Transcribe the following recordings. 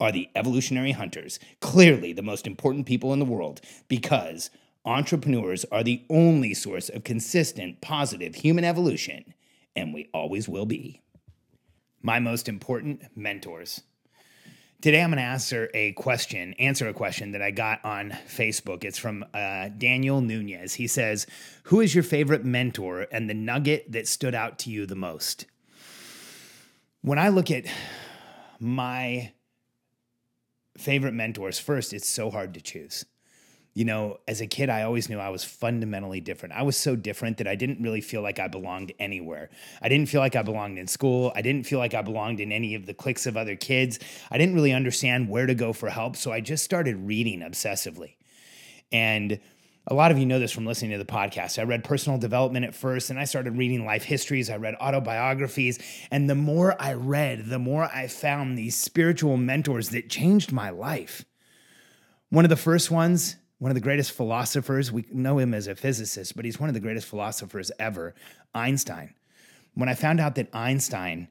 are the evolutionary hunters, clearly the most important people in the world, because entrepreneurs are the only source of consistent, positive human evolution, and we always will be. My most important mentors. Today, I'm going to answer a question, answer a question that I got on Facebook. It's from uh, Daniel Nunez. He says, "Who is your favorite mentor and the nugget that stood out to you the most?" When I look at my favorite mentors, first, it's so hard to choose. You know, as a kid, I always knew I was fundamentally different. I was so different that I didn't really feel like I belonged anywhere. I didn't feel like I belonged in school. I didn't feel like I belonged in any of the cliques of other kids. I didn't really understand where to go for help. So I just started reading obsessively. And a lot of you know this from listening to the podcast. I read personal development at first, and I started reading life histories. I read autobiographies. And the more I read, the more I found these spiritual mentors that changed my life. One of the first ones, one of the greatest philosophers, we know him as a physicist, but he's one of the greatest philosophers ever, Einstein. When I found out that Einstein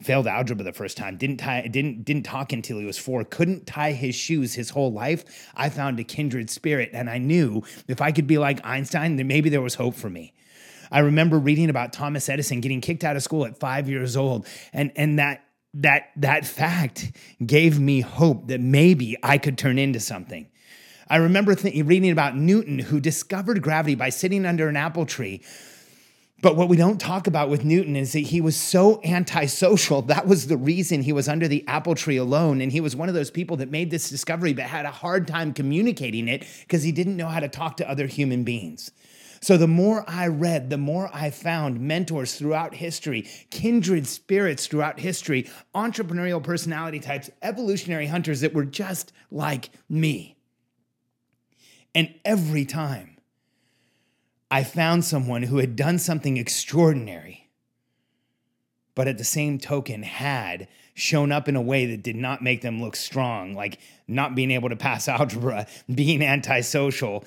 failed algebra the first time didn't tie didn't didn't talk until he was 4 couldn't tie his shoes his whole life. I found a kindred spirit and i knew if i could be like einstein then maybe there was hope for me. I remember reading about thomas edison getting kicked out of school at 5 years old and and that that that fact gave me hope that maybe i could turn into something. I remember th- reading about newton who discovered gravity by sitting under an apple tree but what we don't talk about with Newton is that he was so antisocial. That was the reason he was under the apple tree alone. And he was one of those people that made this discovery, but had a hard time communicating it because he didn't know how to talk to other human beings. So the more I read, the more I found mentors throughout history, kindred spirits throughout history, entrepreneurial personality types, evolutionary hunters that were just like me. And every time, I found someone who had done something extraordinary, but at the same token had shown up in a way that did not make them look strong, like not being able to pass algebra, being antisocial.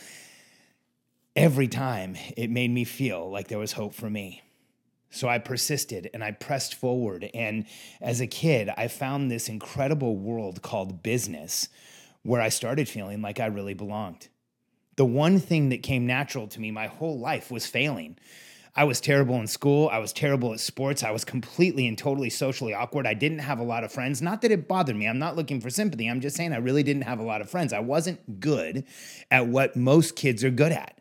Every time it made me feel like there was hope for me. So I persisted and I pressed forward. And as a kid, I found this incredible world called business where I started feeling like I really belonged the one thing that came natural to me my whole life was failing. I was terrible in school. I was terrible at sports. I was completely and totally socially awkward. I didn't have a lot of friends. Not that it bothered me. I'm not looking for sympathy. I'm just saying I really didn't have a lot of friends. I wasn't good at what most kids are good at.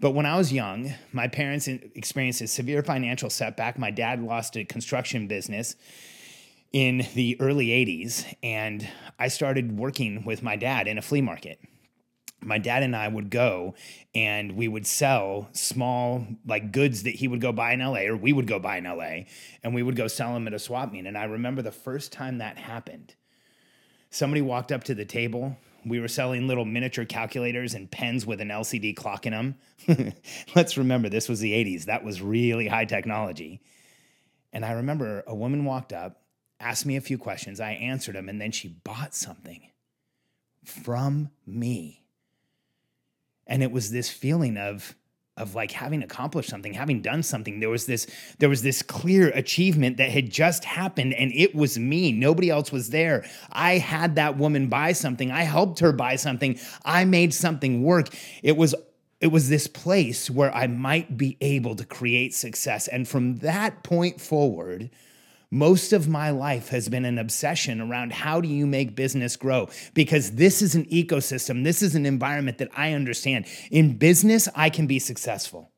But when I was young, my parents experienced a severe financial setback. My dad lost a construction business in the early 80s, and I started working with my dad in a flea market my dad and I would go and we would sell small like goods that he would go buy in LA or we would go buy in LA and we would go sell them at a swap meet. And I remember the first time that happened, somebody walked up to the table. We were selling little miniature calculators and pens with an LCD clock in them. Let's remember, this was the 80s. That was really high technology. And I remember a woman walked up, asked me a few questions. I answered them, and then she bought something from me and it was this feeling of of like having accomplished something having done something. There was this there was this clear achievement that had just happened and it was me. Nobody else was there. I had that woman buy something. I helped her buy something. I made something work. It was it was this place where i might be able to create success. And from that point forward most of my life has been an obsession around how do you make business grow? Because this is an ecosystem, this is an environment that I understand. In business, I can be successful.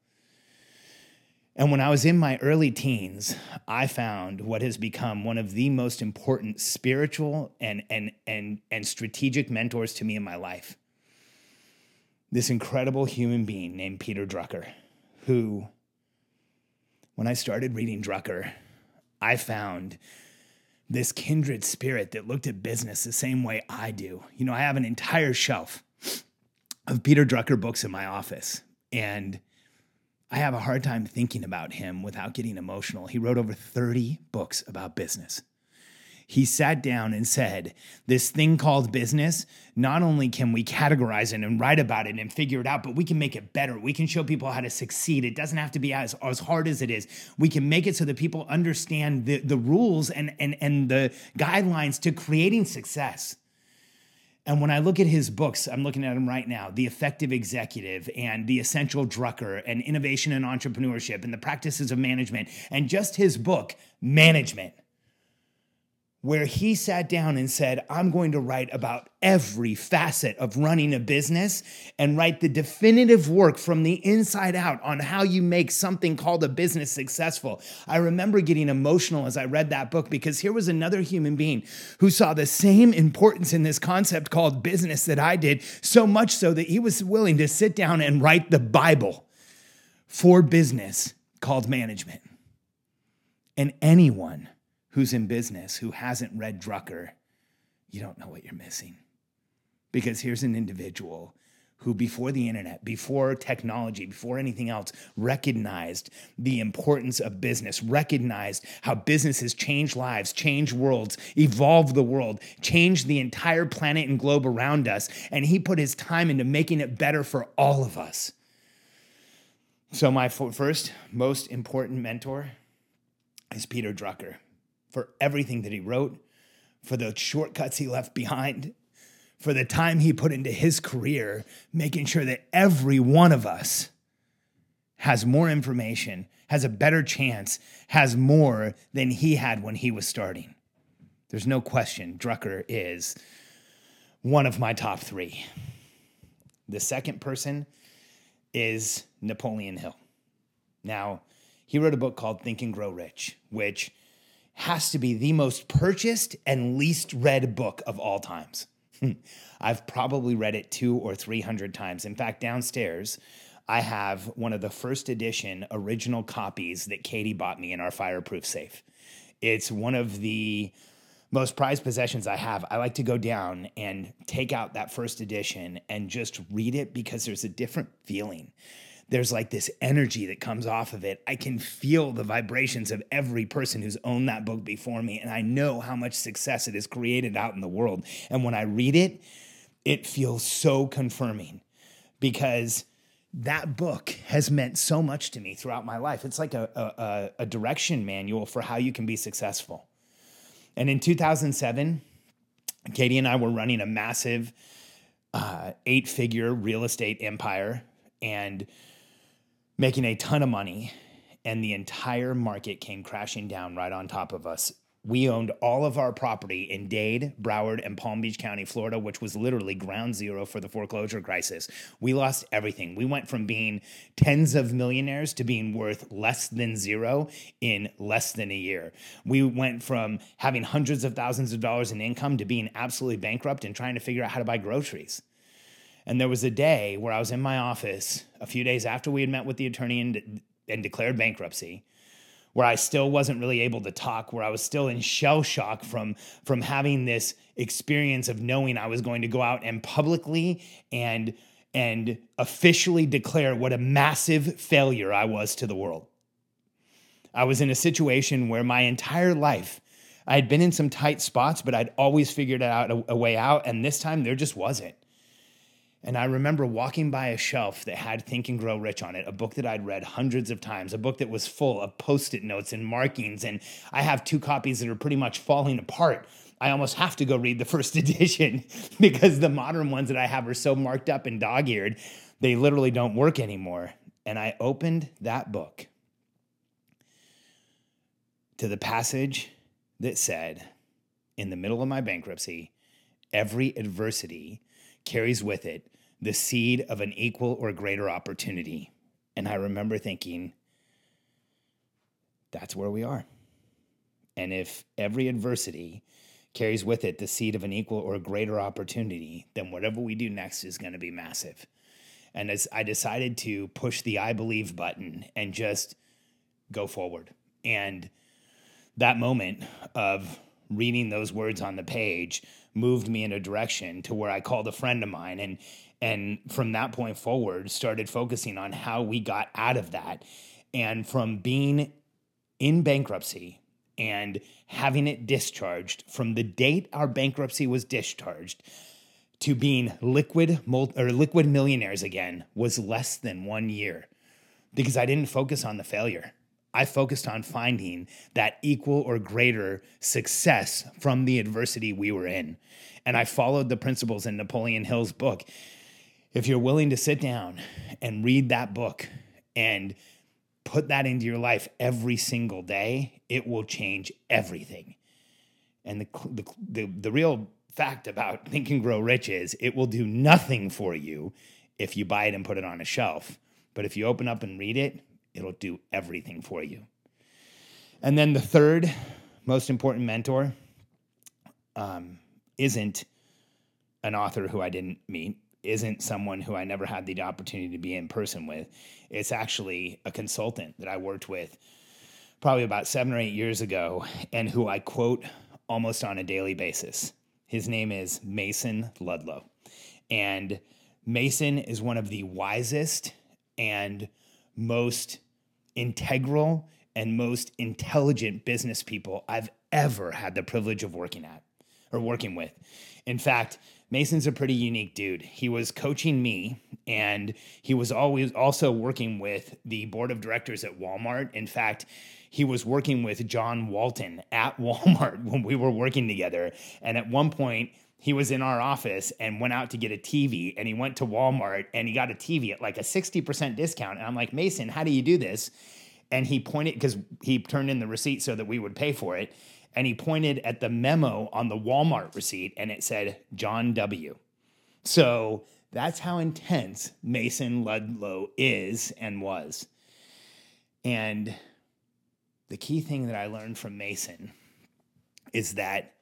And when I was in my early teens, I found what has become one of the most important spiritual and, and, and, and strategic mentors to me in my life. This incredible human being named Peter Drucker, who, when I started reading Drucker, I found this kindred spirit that looked at business the same way I do. You know, I have an entire shelf of Peter Drucker books in my office. And I have a hard time thinking about him without getting emotional. He wrote over 30 books about business. He sat down and said, This thing called business, not only can we categorize it and write about it and figure it out, but we can make it better. We can show people how to succeed. It doesn't have to be as, as hard as it is. We can make it so that people understand the, the rules and, and, and the guidelines to creating success. And when I look at his books, I'm looking at them right now The Effective Executive and The Essential Drucker and Innovation and Entrepreneurship and the Practices of Management and just his book, Management where he sat down and said, I'm going to write about every facet of running a business and write the definitive work from the inside out on how you make something called a business successful. I remember getting emotional as I read that book because here was another human being who saw the same importance in this concept called business that I did, so much so that he was willing to sit down and write the Bible for business called management. And anyone who's in business who hasn't read Drucker, you don't know what you're missing. Because here's an individual who, before the internet, before technology, before anything else, recognized the importance of business, recognized how businesses change lives, change worlds, evolve the world, change the entire planet and globe around us. And he put his time into making it better for all of us. So, my first most important mentor is Peter Drucker for everything that he wrote, for the shortcuts he left behind, for the time he put into his career, making sure that every one of us has more information, has a better chance, has more than he had when he was starting. There's no question Drucker is one of my top three. The second person is Napoleon Hill. Now, he wrote a book called Think and Grow Rich, which has to be the most purchased and least read book of all times. Hmm. I've probably read it two or 300 times. In fact, downstairs, I have one of the first edition original copies that Katie bought me in our fireproof safe. It's one of the most prized possessions I have. I like to go down and take out that first edition and just read it because there's a different feeling there's like this energy that comes off of it. I can feel the vibrations of every person who's owned that book before me. And I know how much success it has created out in the world. And when I read it, it feels so confirming because that book has meant so much to me throughout my life. It's like a, a, a direction manual for how you can be successful. And in 2007, Katie and I were running a massive uh, eight figure real estate empire. And making a ton of money, and the entire market came crashing down right on top of us. We owned all of our property in Dade, Broward, and Palm Beach County, Florida, which was literally ground zero for the foreclosure crisis. We lost everything. We went from being tens of millionaires to being worth less than zero in less than a year. We went from having hundreds of thousands of dollars in income to being absolutely bankrupt and trying to figure out how to buy groceries. And there was a day where I was in my office a few days after we had met with the attorney and, and declared bankruptcy, where I still wasn't really able to talk, where I was still in shell shock from, from having this experience of knowing I was going to go out and publicly and, and officially declare what a massive failure I was to the world. I was in a situation where my entire life I had been in some tight spots, but I'd always figured out a, a way out. And this time there just wasn't. And I remember walking by a shelf that had Think and Grow Rich on it, a book that I'd read hundreds of times, a book that was full of post it notes and markings. And I have two copies that are pretty much falling apart. I almost have to go read the first edition because the modern ones that I have are so marked up and dog eared, they literally don't work anymore. And I opened that book to the passage that said, in the middle of my bankruptcy, every adversity carries with it the seed of an equal or greater opportunity. And I remember thinking, that's where we are. And if every adversity carries with it the seed of an equal or greater opportunity, then whatever we do next is going to be massive. And as I decided to push the I believe button and just go forward. And that moment of reading those words on the page moved me in a direction to where I called a friend of mine and and from that point forward started focusing on how we got out of that and from being in bankruptcy and having it discharged from the date our bankruptcy was discharged to being liquid or liquid millionaires again was less than 1 year because I didn't focus on the failure. I focused on finding that equal or greater success from the adversity we were in. And I followed the principles in Napoleon Hill's book. If you're willing to sit down and read that book and put that into your life every single day, it will change everything. And the, the, the, the real fact about Think and Grow Rich is it will do nothing for you if you buy it and put it on a shelf. But if you open up and read it, it'll do everything for you. And then the third most important mentor um, isn't an author who I didn't meet, isn't someone who I never had the opportunity to be in person with. It's actually a consultant that I worked with probably about seven or eight years ago and who I quote almost on a daily basis. His name is Mason Ludlow. And Mason is one of the wisest and most integral and most intelligent business people I've ever had the privilege of working at or working with. In fact, Mason's a pretty unique dude. He was coaching me and he was always also working with the board of directors at Walmart. In fact, he was working with John Walton at Walmart when we were working together. And at one point, he was in our office and went out to get a TV and he went to Walmart and he got a TV at like a 60% discount. And I'm like, Mason, how do you do this? And he pointed because he turned in the receipt so that we would pay for it. And he pointed at the memo on the Walmart receipt and it said John W. So that's how intense Mason Ludlow is and was. And the key thing that I learned from Mason is that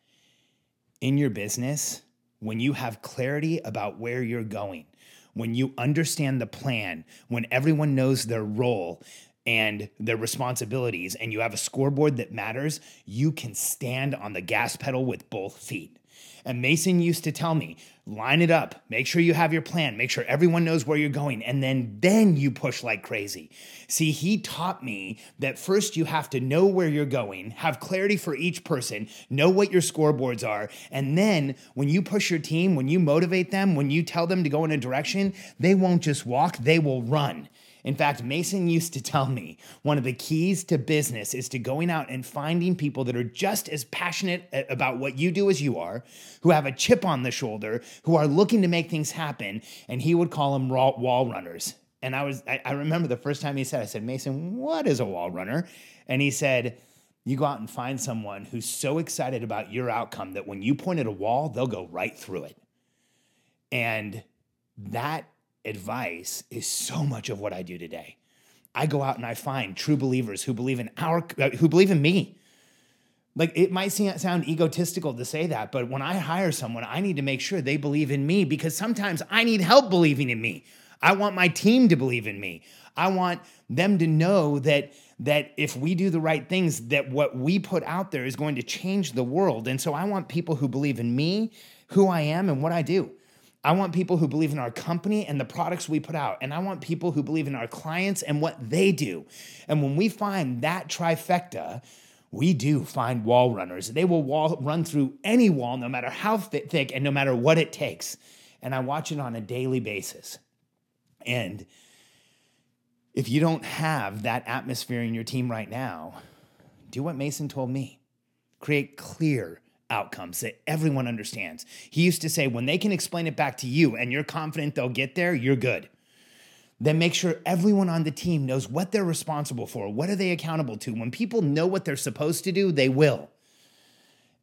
in your business, when you have clarity about where you're going, when you understand the plan, when everyone knows their role and their responsibilities, and you have a scoreboard that matters, you can stand on the gas pedal with both feet. And Mason used to tell me, line it up, make sure you have your plan, make sure everyone knows where you're going, and then then you push like crazy. See, he taught me that first you have to know where you're going, have clarity for each person, know what your scoreboards are, and then when you push your team, when you motivate them, when you tell them to go in a direction, they won't just walk, they will run. In fact, Mason used to tell me one of the keys to business is to going out and finding people that are just as passionate about what you do as you are, who have a chip on the shoulder, who are looking to make things happen. And he would call them wall runners. And I was, I remember the first time he said, I said, Mason, what is a wall runner? And he said, you go out and find someone who's so excited about your outcome that when you point at a wall, they'll go right through it. And that advice is so much of what I do today. I go out and I find true believers who believe in our uh, who believe in me. Like it might sound egotistical to say that, but when I hire someone, I need to make sure they believe in me because sometimes I need help believing in me. I want my team to believe in me. I want them to know that that if we do the right things that what we put out there is going to change the world. And so I want people who believe in me, who I am and what I do. I want people who believe in our company and the products we put out. And I want people who believe in our clients and what they do. And when we find that trifecta, we do find wall runners. They will wall, run through any wall, no matter how thick and no matter what it takes. And I watch it on a daily basis. And if you don't have that atmosphere in your team right now, do what Mason told me create clear, outcomes that everyone understands. He used to say, when they can explain it back to you and you're confident they'll get there, you're good. Then make sure everyone on the team knows what they're responsible for. What are they accountable to? When people know what they're supposed to do, they will.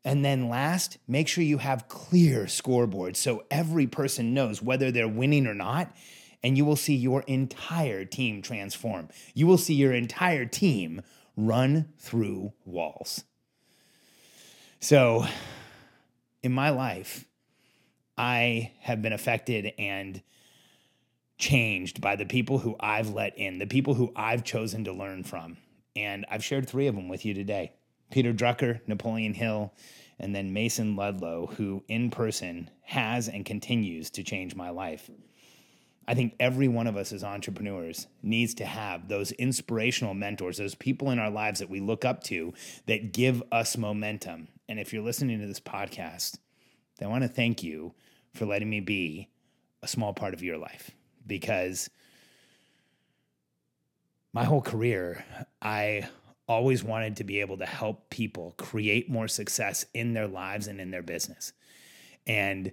And then last, make sure you have clear scoreboards so every person knows whether they're winning or not. And you will see your entire team transform. You will see your entire team run through walls. So, in my life, I have been affected and changed by the people who I've let in, the people who I've chosen to learn from. And I've shared three of them with you today Peter Drucker, Napoleon Hill, and then Mason Ludlow, who in person has and continues to change my life. I think every one of us as entrepreneurs needs to have those inspirational mentors, those people in our lives that we look up to that give us momentum. And if you're listening to this podcast, I want to thank you for letting me be a small part of your life because my whole career, I always wanted to be able to help people create more success in their lives and in their business. And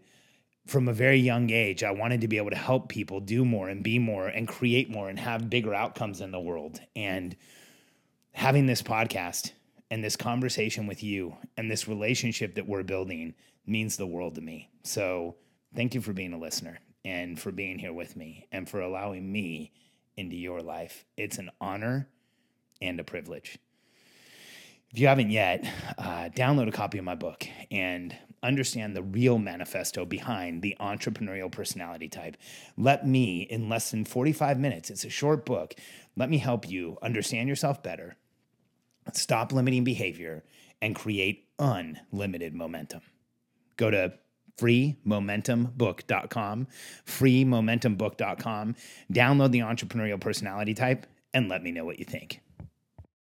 from a very young age, I wanted to be able to help people do more and be more and create more and have bigger outcomes in the world. And having this podcast and this conversation with you and this relationship that we're building means the world to me. So, thank you for being a listener and for being here with me and for allowing me into your life. It's an honor and a privilege. If you haven't yet, uh, download a copy of my book and understand the real manifesto behind the entrepreneurial personality type. Let me, in less than 45 minutes, it's a short book, let me help you understand yourself better, stop limiting behavior, and create unlimited momentum. Go to freemomentumbook.com, freemomentumbook.com, download the entrepreneurial personality type, and let me know what you think.